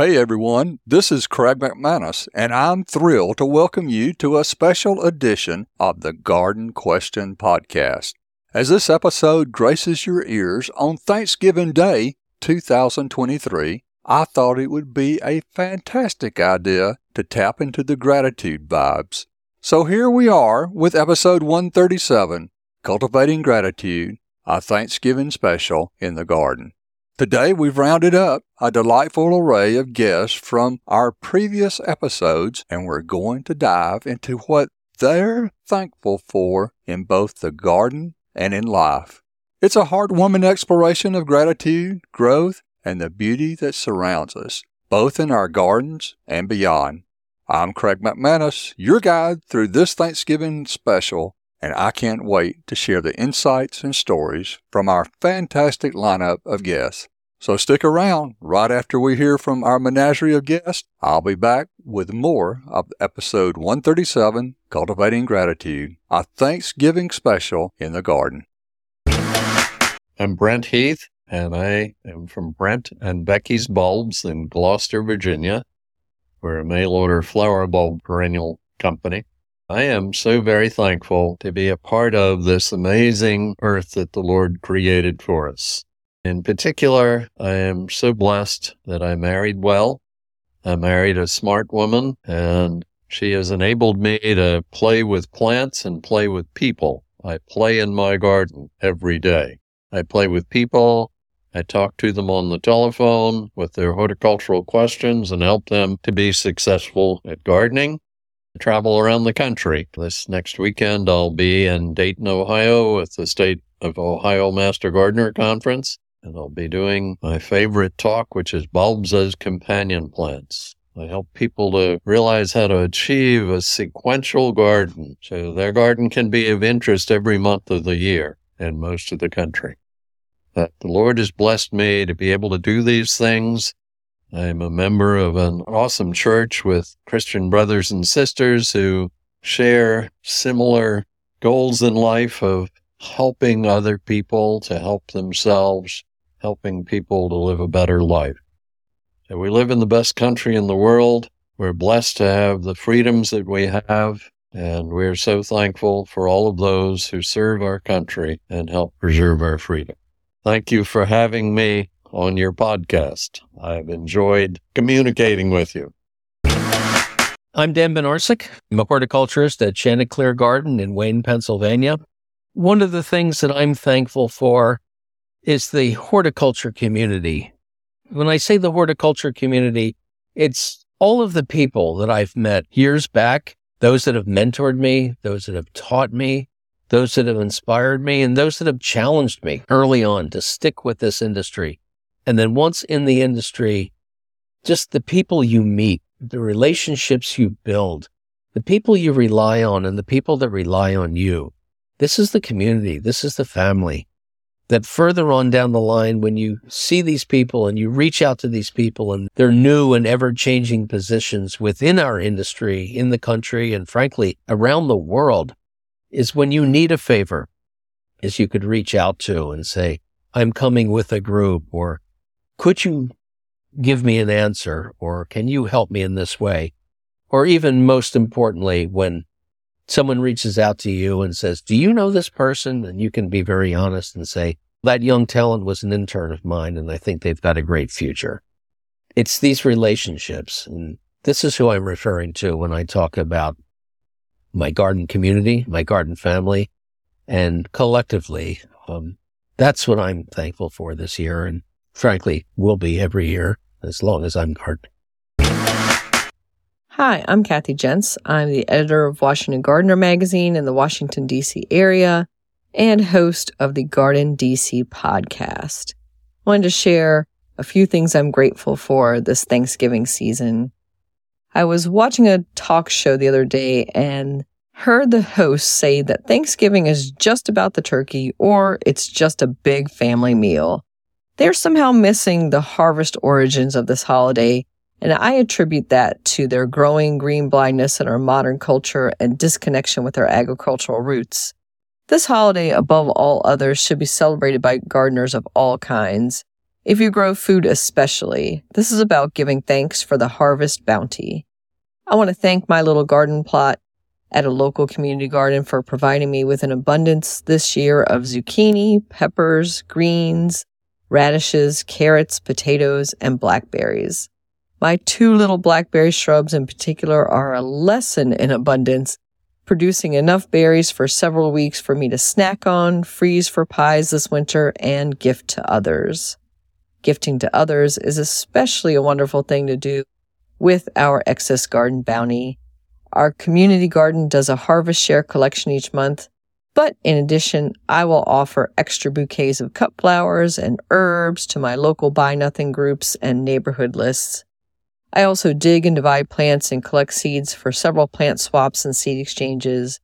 Hey everyone, this is Craig McManus, and I'm thrilled to welcome you to a special edition of the Garden Question Podcast. As this episode graces your ears on Thanksgiving Day 2023, I thought it would be a fantastic idea to tap into the gratitude vibes. So here we are with episode 137 Cultivating Gratitude, a Thanksgiving special in the garden. Today we've rounded up a delightful array of guests from our previous episodes, and we're going to dive into what they're thankful for in both the garden and in life. It's a heartwarming exploration of gratitude, growth, and the beauty that surrounds us, both in our gardens and beyond. I'm Craig McManus, your guide through this Thanksgiving special, and I can't wait to share the insights and stories from our fantastic lineup of guests. So stick around. Right after we hear from our menagerie of guests, I'll be back with more of episode 137 Cultivating Gratitude, a Thanksgiving special in the garden. I'm Brent Heath, and I am from Brent and Becky's Bulbs in Gloucester, Virginia. We're a mail order flower bulb perennial company. I am so very thankful to be a part of this amazing earth that the Lord created for us. In particular, I am so blessed that I married well. I married a smart woman and she has enabled me to play with plants and play with people. I play in my garden every day. I play with people. I talk to them on the telephone with their horticultural questions and help them to be successful at gardening. Travel around the country. This next weekend, I'll be in Dayton, Ohio at the State of Ohio Master Gardener Conference and I'll be doing my favorite talk, which is bulbs as companion plants. I help people to realize how to achieve a sequential garden so their garden can be of interest every month of the year in most of the country. That the Lord has blessed me to be able to do these things. I'm a member of an awesome church with Christian brothers and sisters who share similar goals in life of helping other people to help themselves helping people to live a better life. We live in the best country in the world. We're blessed to have the freedoms that we have, and we're so thankful for all of those who serve our country and help preserve our freedom. Thank you for having me on your podcast. I've enjoyed communicating with you. I'm Dan Benarcik. I'm a horticulturist at Chanticleer Garden in Wayne, Pennsylvania. One of the things that I'm thankful for is the horticulture community. When I say the horticulture community, it's all of the people that I've met years back, those that have mentored me, those that have taught me, those that have inspired me, and those that have challenged me early on to stick with this industry. And then once in the industry, just the people you meet, the relationships you build, the people you rely on, and the people that rely on you. This is the community. This is the family that further on down the line, when you see these people and you reach out to these people and their new and ever changing positions within our industry, in the country, and frankly, around the world, is when you need a favor, is you could reach out to and say, I'm coming with a group, or could you give me an answer, or can you help me in this way? Or even most importantly, when someone reaches out to you and says, Do you know this person? And you can be very honest and say, That young talent was an intern of mine, and I think they've got a great future. It's these relationships. And this is who I'm referring to when I talk about my garden community, my garden family, and collectively. Um, that's what I'm thankful for this year, and frankly, will be every year as long as I'm gardening. Hi, I'm Kathy Jentz. I'm the editor of Washington Gardener magazine in the Washington, D.C. area and host of the Garden DC podcast. I wanted to share a few things I'm grateful for this Thanksgiving season. I was watching a talk show the other day and heard the host say that Thanksgiving is just about the turkey or it's just a big family meal. They're somehow missing the harvest origins of this holiday and I attribute that to their growing green blindness in our modern culture and disconnection with our agricultural roots. This holiday, above all others, should be celebrated by gardeners of all kinds. If you grow food, especially, this is about giving thanks for the harvest bounty. I want to thank my little garden plot at a local community garden for providing me with an abundance this year of zucchini, peppers, greens, radishes, carrots, potatoes, and blackberries. My two little blackberry shrubs in particular are a lesson in abundance, producing enough berries for several weeks for me to snack on, freeze for pies this winter, and gift to others. Gifting to others is especially a wonderful thing to do with our excess garden bounty. Our community garden does a harvest share collection each month, but in addition, I will offer extra bouquets of cut flowers and herbs to my local buy nothing groups and neighborhood lists. I also dig and divide plants and collect seeds for several plant swaps and seed exchanges.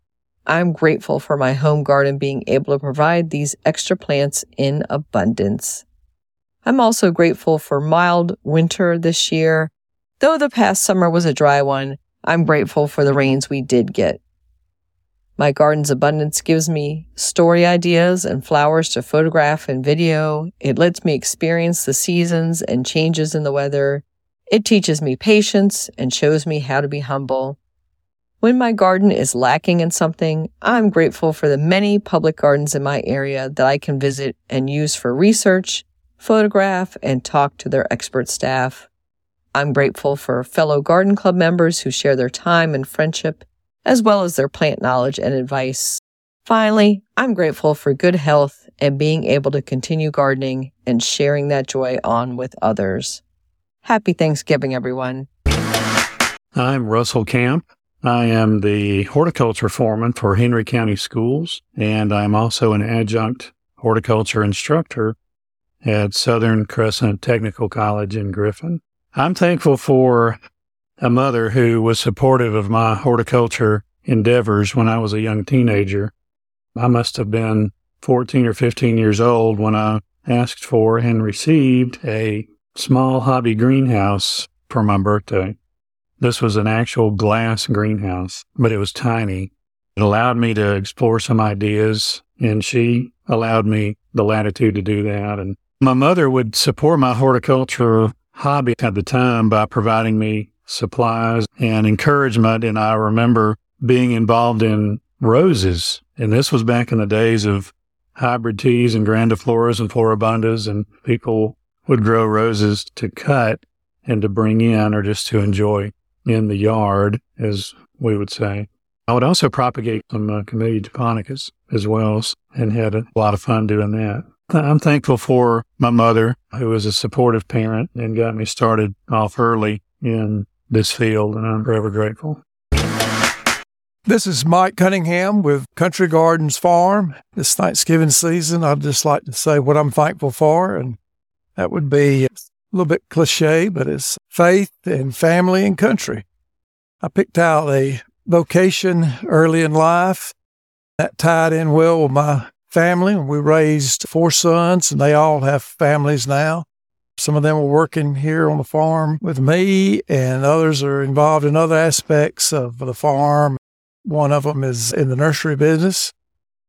I'm grateful for my home garden being able to provide these extra plants in abundance. I'm also grateful for mild winter this year. Though the past summer was a dry one, I'm grateful for the rains we did get. My garden's abundance gives me story ideas and flowers to photograph and video. It lets me experience the seasons and changes in the weather. It teaches me patience and shows me how to be humble. When my garden is lacking in something, I'm grateful for the many public gardens in my area that I can visit and use for research, photograph, and talk to their expert staff. I'm grateful for fellow garden club members who share their time and friendship, as well as their plant knowledge and advice. Finally, I'm grateful for good health and being able to continue gardening and sharing that joy on with others. Happy Thanksgiving, everyone. I'm Russell Camp. I am the horticulture foreman for Henry County Schools, and I'm also an adjunct horticulture instructor at Southern Crescent Technical College in Griffin. I'm thankful for a mother who was supportive of my horticulture endeavors when I was a young teenager. I must have been 14 or 15 years old when I asked for and received a small hobby greenhouse for my birthday. This was an actual glass greenhouse, but it was tiny. It allowed me to explore some ideas, and she allowed me the latitude to do that. And my mother would support my horticulture hobby at the time by providing me supplies and encouragement. And I remember being involved in roses. And this was back in the days of hybrid teas and grandifloras and floribundas, and people would grow roses to cut and to bring in or just to enjoy in the yard, as we would say. I would also propagate some uh, Camellia japonicas as well and had a lot of fun doing that. I'm thankful for my mother, who was a supportive parent and got me started off early in this field, and I'm forever grateful. This is Mike Cunningham with Country Gardens Farm. This Thanksgiving season, I'd just like to say what I'm thankful for, and that would be a little bit cliche, but it's faith and family and country. I picked out a vocation early in life that tied in well with my family. We raised four sons, and they all have families now. Some of them are working here on the farm with me, and others are involved in other aspects of the farm. One of them is in the nursery business.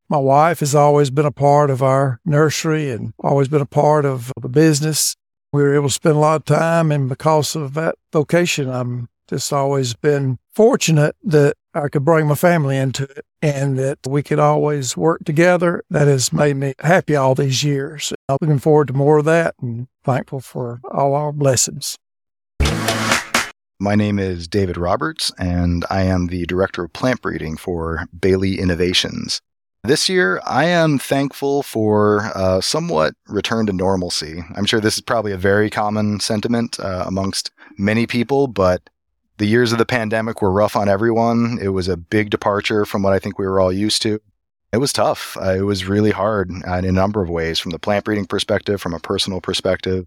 My wife has always been a part of our nursery and always been a part of the business. We were able to spend a lot of time, and because of that vocation, I'm just always been fortunate that I could bring my family into it and that we could always work together. That has made me happy all these years. I'm looking forward to more of that and thankful for all our blessings. My name is David Roberts, and I am the Director of Plant Breeding for Bailey Innovations. This year, I am thankful for uh, somewhat return to normalcy. I'm sure this is probably a very common sentiment uh, amongst many people, but the years of the pandemic were rough on everyone. It was a big departure from what I think we were all used to. It was tough. Uh, it was really hard in a number of ways from the plant breeding perspective, from a personal perspective.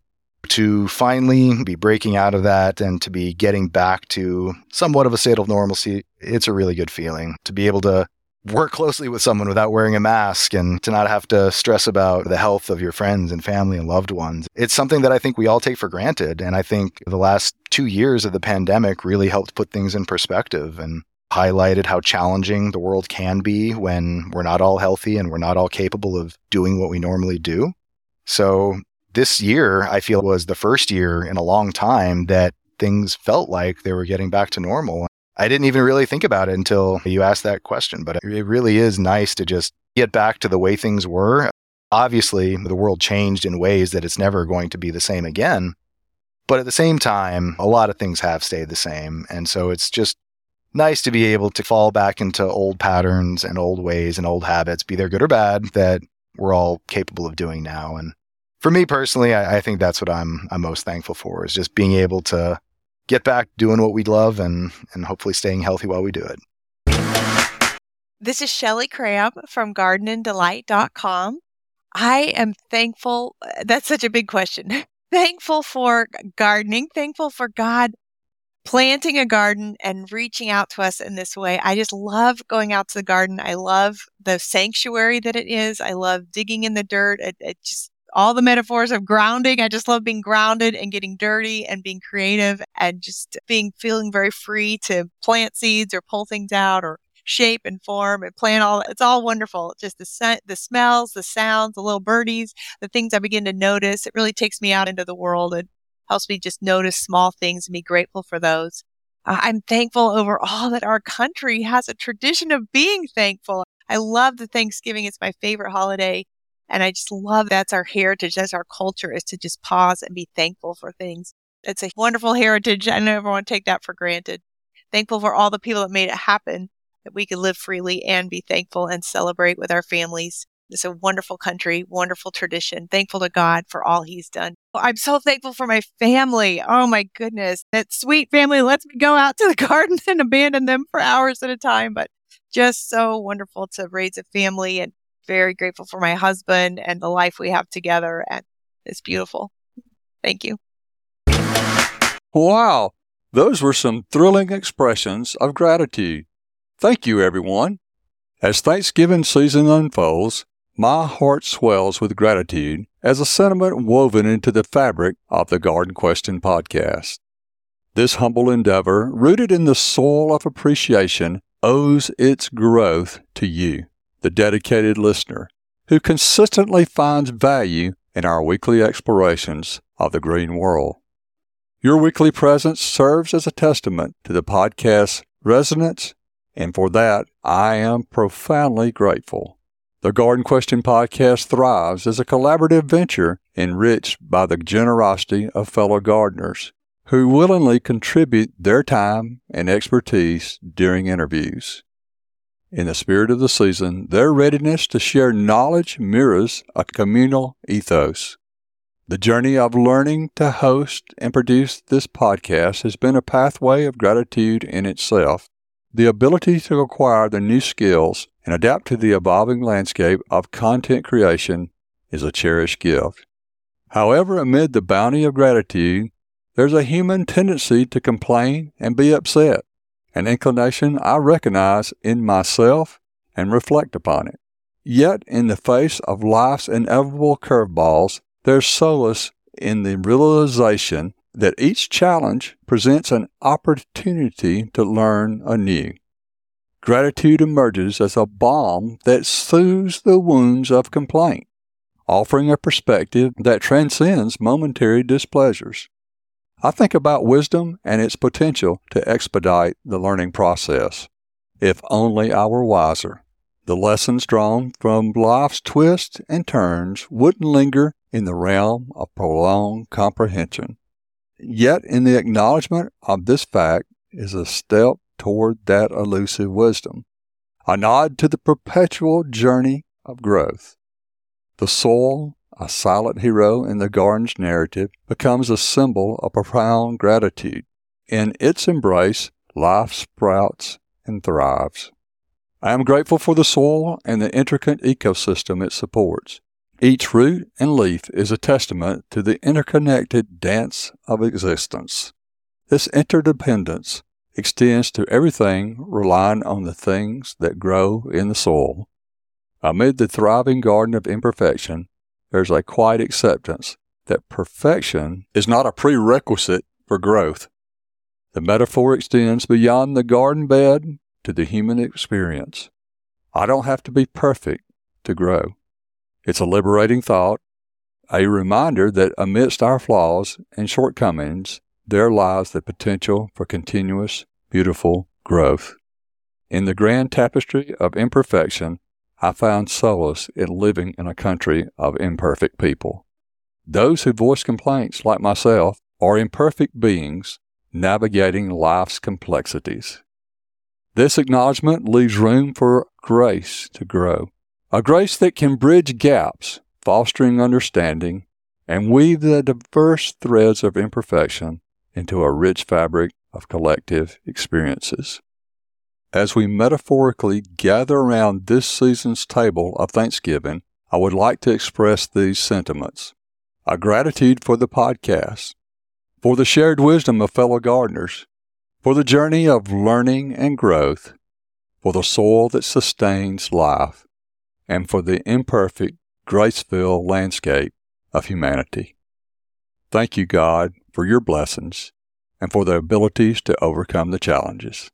To finally be breaking out of that and to be getting back to somewhat of a state of normalcy, it's a really good feeling to be able to work closely with someone without wearing a mask and to not have to stress about the health of your friends and family and loved ones. It's something that I think we all take for granted. And I think the last two years of the pandemic really helped put things in perspective and highlighted how challenging the world can be when we're not all healthy and we're not all capable of doing what we normally do. So this year, I feel was the first year in a long time that things felt like they were getting back to normal. I didn't even really think about it until you asked that question, but it really is nice to just get back to the way things were. Obviously, the world changed in ways that it's never going to be the same again. But at the same time, a lot of things have stayed the same. And so it's just nice to be able to fall back into old patterns and old ways and old habits, be they good or bad, that we're all capable of doing now. And for me personally, I, I, think that's what I'm I'm most thankful for is just being able to get back doing what we love and and hopefully staying healthy while we do it. This is Shelley Cram from gardenanddelight.com. I am thankful. Uh, that's such a big question. thankful for gardening, thankful for God planting a garden and reaching out to us in this way. I just love going out to the garden. I love the sanctuary that it is. I love digging in the dirt. It, it just all the metaphors of grounding. I just love being grounded and getting dirty and being creative and just being feeling very free to plant seeds or pull things out or shape and form and plant all it's all wonderful. Just the scent the smells the sounds the little birdies the things i begin to notice it really takes me out into the world and helps me just notice small things and be grateful for those. I'm thankful over all that our country has a tradition of being thankful. I love the thanksgiving. It's my favorite holiday and I just love that's our heritage. That's our culture is to just pause and be thankful for things. It's a wonderful heritage. I never want to take that for granted. Thankful for all the people that made it happen, that we could live freely and be thankful and celebrate with our families. It's a wonderful country, wonderful tradition. Thankful to God for all He's done. I'm so thankful for my family. Oh my goodness. That sweet family lets me go out to the garden and abandon them for hours at a time, but just so wonderful to raise a family and very grateful for my husband and the life we have together. And it's beautiful. Thank you. Wow. Those were some thrilling expressions of gratitude. Thank you, everyone. As Thanksgiving season unfolds, my heart swells with gratitude as a sentiment woven into the fabric of the Garden Question podcast. This humble endeavor, rooted in the soil of appreciation, owes its growth to you the dedicated listener, who consistently finds value in our weekly explorations of the green world. Your weekly presence serves as a testament to the podcast's resonance, and for that I am profoundly grateful. The Garden Question podcast thrives as a collaborative venture enriched by the generosity of fellow gardeners who willingly contribute their time and expertise during interviews. In the spirit of the season, their readiness to share knowledge mirrors a communal ethos. The journey of learning to host and produce this podcast has been a pathway of gratitude in itself. The ability to acquire the new skills and adapt to the evolving landscape of content creation is a cherished gift. However, amid the bounty of gratitude, there's a human tendency to complain and be upset an inclination I recognize in myself and reflect upon it. Yet, in the face of life's inevitable curveballs, there's solace in the realization that each challenge presents an opportunity to learn anew. Gratitude emerges as a balm that soothes the wounds of complaint, offering a perspective that transcends momentary displeasures. I think about wisdom and its potential to expedite the learning process. If only I were wiser. The lessons drawn from life's twists and turns wouldn't linger in the realm of prolonged comprehension. Yet, in the acknowledgement of this fact is a step toward that elusive wisdom, a nod to the perpetual journey of growth. The soil a silent hero in the garden's narrative, becomes a symbol of profound gratitude. In its embrace, life sprouts and thrives. I am grateful for the soil and the intricate ecosystem it supports. Each root and leaf is a testament to the interconnected dance of existence. This interdependence extends to everything relying on the things that grow in the soil. Amid the thriving garden of imperfection, there's a quiet acceptance that perfection is not a prerequisite for growth. The metaphor extends beyond the garden bed to the human experience. I don't have to be perfect to grow. It's a liberating thought, a reminder that amidst our flaws and shortcomings, there lies the potential for continuous, beautiful growth. In the grand tapestry of imperfection, I found solace in living in a country of imperfect people. Those who voice complaints, like myself, are imperfect beings navigating life's complexities. This acknowledgement leaves room for grace to grow, a grace that can bridge gaps, fostering understanding, and weave the diverse threads of imperfection into a rich fabric of collective experiences. As we metaphorically gather around this season's table of Thanksgiving, I would like to express these sentiments. A gratitude for the podcast, for the shared wisdom of fellow gardeners, for the journey of learning and growth, for the soil that sustains life, and for the imperfect, grace filled landscape of humanity. Thank you, God, for your blessings and for the abilities to overcome the challenges.